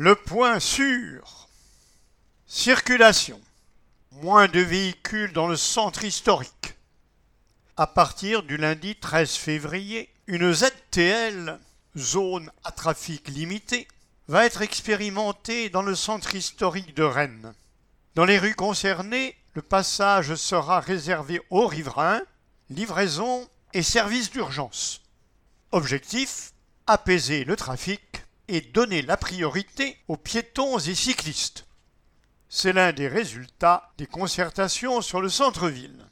Le point sûr. Circulation. Moins de véhicules dans le centre historique. À partir du lundi 13 février, une ZTL, zone à trafic limité, va être expérimentée dans le centre historique de Rennes. Dans les rues concernées, le passage sera réservé aux riverains, livraison et services d'urgence. Objectif apaiser le trafic et donner la priorité aux piétons et cyclistes. C'est l'un des résultats des concertations sur le centre-ville.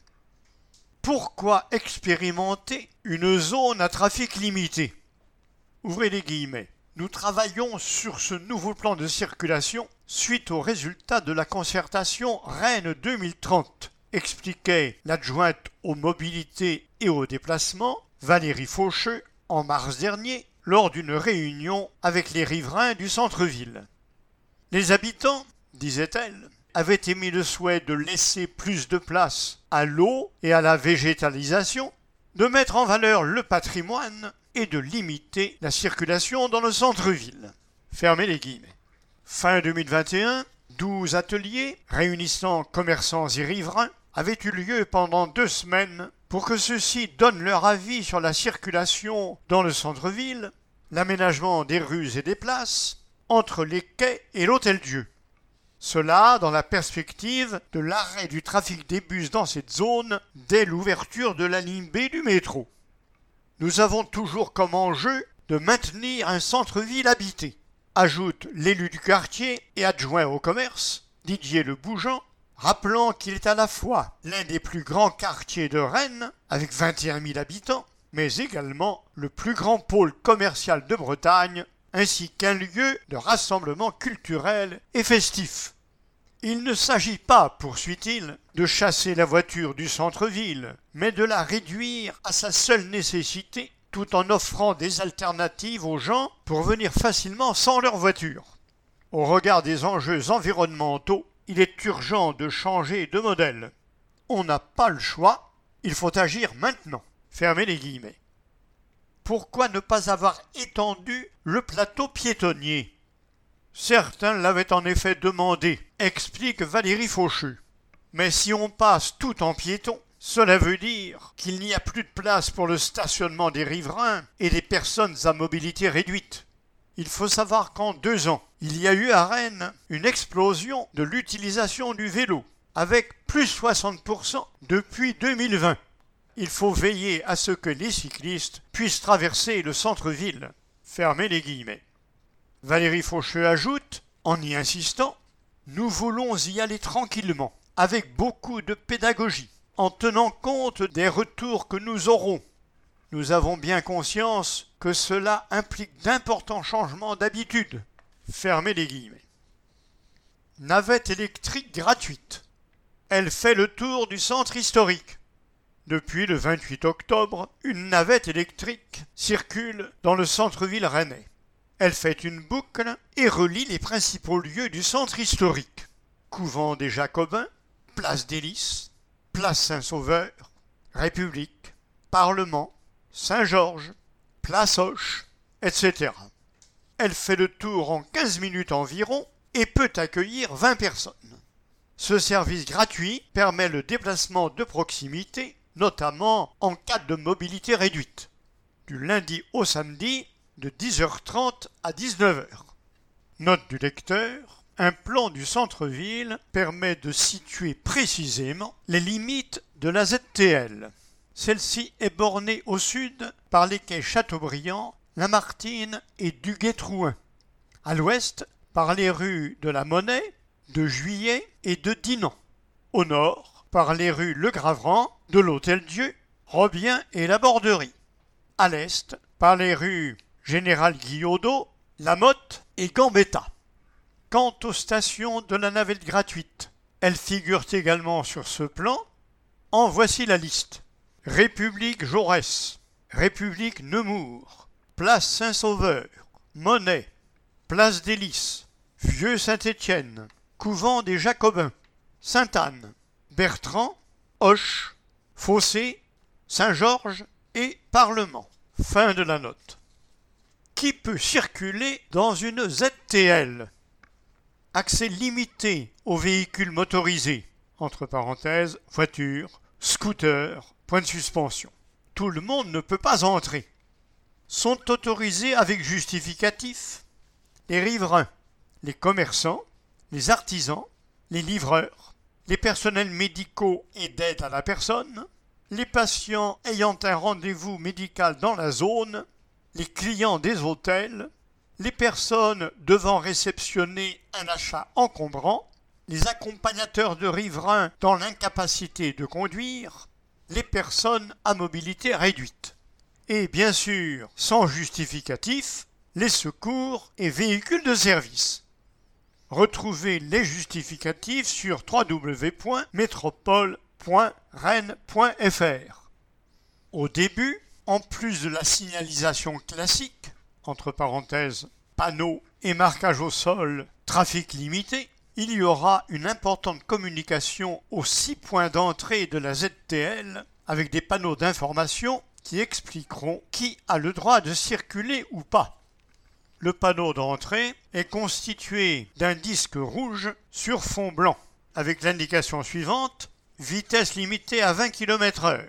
Pourquoi expérimenter une zone à trafic limité? Ouvrez les guillemets. Nous travaillons sur ce nouveau plan de circulation suite aux résultats de la concertation Rennes 2030, expliquait l'adjointe aux mobilités et aux déplacements, Valérie Faucheux, en mars dernier, lors d'une réunion avec les riverains du centre-ville. Les habitants, disait-elle, avaient émis le souhait de laisser plus de place à l'eau et à la végétalisation, de mettre en valeur le patrimoine et de limiter la circulation dans le centre-ville. Fermez les guillemets. Fin 2021, 12 ateliers réunissant commerçants et riverains avaient eu lieu pendant deux semaines pour que ceux-ci donnent leur avis sur la circulation dans le centre-ville, l'aménagement des rues et des places, entre les quais et l'Hôtel-Dieu. Cela dans la perspective de l'arrêt du trafic des bus dans cette zone dès l'ouverture de la ligne B du métro nous avons toujours comme enjeu de maintenir un centre-ville habité, ajoute l'élu du quartier et adjoint au commerce, Didier Le Bougeant, rappelant qu'il est à la fois l'un des plus grands quartiers de Rennes, avec 21 000 habitants, mais également le plus grand pôle commercial de Bretagne, ainsi qu'un lieu de rassemblement culturel et festif. Il ne s'agit pas, poursuit-il, de chasser la voiture du centre-ville, mais de la réduire à sa seule nécessité, tout en offrant des alternatives aux gens pour venir facilement sans leur voiture. Au regard des enjeux environnementaux, il est urgent de changer de modèle. On n'a pas le choix, il faut agir maintenant. Fermez les guillemets. Pourquoi ne pas avoir étendu le plateau piétonnier? Certains l'avaient en effet demandé, explique Valérie Faucheux. Mais si on passe tout en piéton, cela veut dire qu'il n'y a plus de place pour le stationnement des riverains et des personnes à mobilité réduite. Il faut savoir qu'en deux ans, il y a eu à Rennes une explosion de l'utilisation du vélo, avec plus 60% depuis 2020. Il faut veiller à ce que les cyclistes puissent traverser le centre-ville. Fermez les guillemets. Valérie Faucheux ajoute, en y insistant, Nous voulons y aller tranquillement, avec beaucoup de pédagogie, en tenant compte des retours que nous aurons. Nous avons bien conscience que cela implique d'importants changements d'habitude. Fermez les guillemets. Navette électrique gratuite. Elle fait le tour du centre historique. Depuis le 28 octobre, une navette électrique circule dans le centre-ville rennais. Elle fait une boucle et relie les principaux lieux du centre historique. Couvent des Jacobins, place Lys, place Saint-Sauveur, République, Parlement, Saint-Georges, place Hoche, etc. Elle fait le tour en 15 minutes environ et peut accueillir 20 personnes. Ce service gratuit permet le déplacement de proximité, notamment en cas de mobilité réduite. Du lundi au samedi, de 10h30 à 19h. Note du lecteur, un plan du centre-ville permet de situer précisément les limites de la ZTL. Celle-ci est bornée au sud par les quais Chateaubriand, Lamartine et Duguay-Trouin. À l'ouest par les rues de la Monnaie, de Juillet et de Dinan. Au nord par les rues Le Gravran, de l'Hôtel-Dieu, Robien et la Borderie. À l'est par les rues Général Guillaudot, Lamotte et Gambetta. Quant aux stations de la navette gratuite, elles figurent également sur ce plan. En voici la liste. République Jaurès, République Nemours, Place Saint-Sauveur, Monet, Place des Lys, Vieux Saint-Étienne, Couvent des Jacobins, Sainte-Anne, Bertrand, Hoche, Fossé, Saint-Georges et Parlement. Fin de la note qui peut circuler dans une ZTL accès limité aux véhicules motorisés, entre parenthèses, voitures, scooters, point de suspension. Tout le monde ne peut pas entrer. Sont autorisés avec justificatif les riverains, les commerçants, les artisans, les livreurs, les personnels médicaux et d'aide à la personne, les patients ayant un rendez-vous médical dans la zone, les clients des hôtels, les personnes devant réceptionner un achat encombrant, les accompagnateurs de riverains dans l'incapacité de conduire, les personnes à mobilité réduite. Et bien sûr, sans justificatif, les secours et véhicules de service. Retrouvez les justificatifs sur www.métropole.rennes.fr. Au début, en plus de la signalisation classique, entre parenthèses, panneaux et marquage au sol, trafic limité, il y aura une importante communication aux six points d'entrée de la ZTL avec des panneaux d'information qui expliqueront qui a le droit de circuler ou pas. Le panneau d'entrée est constitué d'un disque rouge sur fond blanc avec l'indication suivante vitesse limitée à 20 km/h.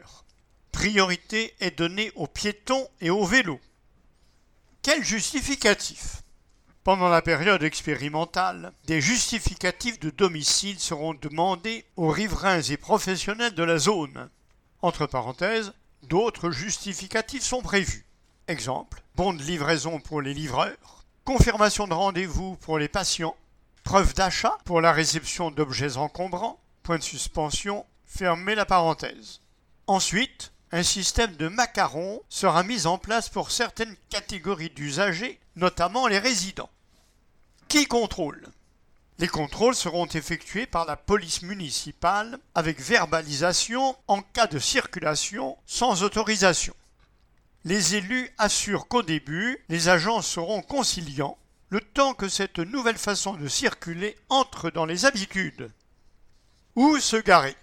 Priorité est donnée aux piétons et aux vélos. Quel justificatif? Pendant la période expérimentale, des justificatifs de domicile seront demandés aux riverains et professionnels de la zone. Entre parenthèses, d'autres justificatifs sont prévus. Exemple, bon de livraison pour les livreurs, confirmation de rendez-vous pour les patients, preuve d'achat pour la réception d'objets encombrants, point de suspension, fermez la parenthèse. Ensuite, un système de macarons sera mis en place pour certaines catégories d'usagers, notamment les résidents. Qui contrôle? Les contrôles seront effectués par la police municipale avec verbalisation en cas de circulation sans autorisation. Les élus assurent qu'au début, les agents seront conciliants le temps que cette nouvelle façon de circuler entre dans les habitudes. Où se garer?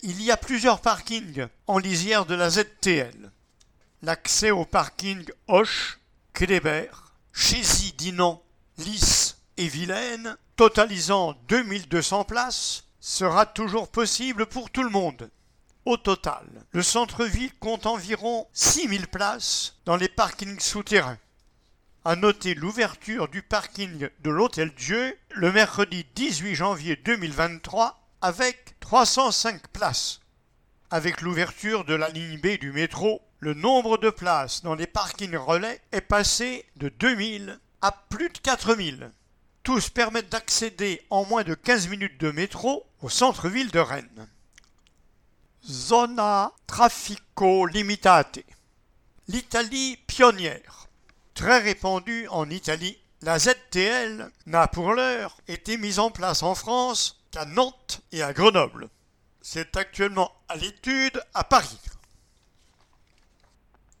Il y a plusieurs parkings en lisière de la ZTL. L'accès au parking Hoche, Kléber, Chézy, Dinan, Lys et Vilaine, totalisant 2200 places, sera toujours possible pour tout le monde. Au total, le centre-ville compte environ 6000 places dans les parkings souterrains. À noter l'ouverture du parking de l'Hôtel Dieu le mercredi 18 janvier 2023 avec 305 places. Avec l'ouverture de la ligne B du métro, le nombre de places dans les parkings relais est passé de 2000 à plus de 4000. Tous permettent d'accéder en moins de 15 minutes de métro au centre-ville de Rennes. Zona Traffico Limitate. L'Italie pionnière. Très répandue en Italie, la ZTL n'a pour l'heure été mise en place en France qu'à Nantes et à Grenoble. C'est actuellement à l'étude à Paris.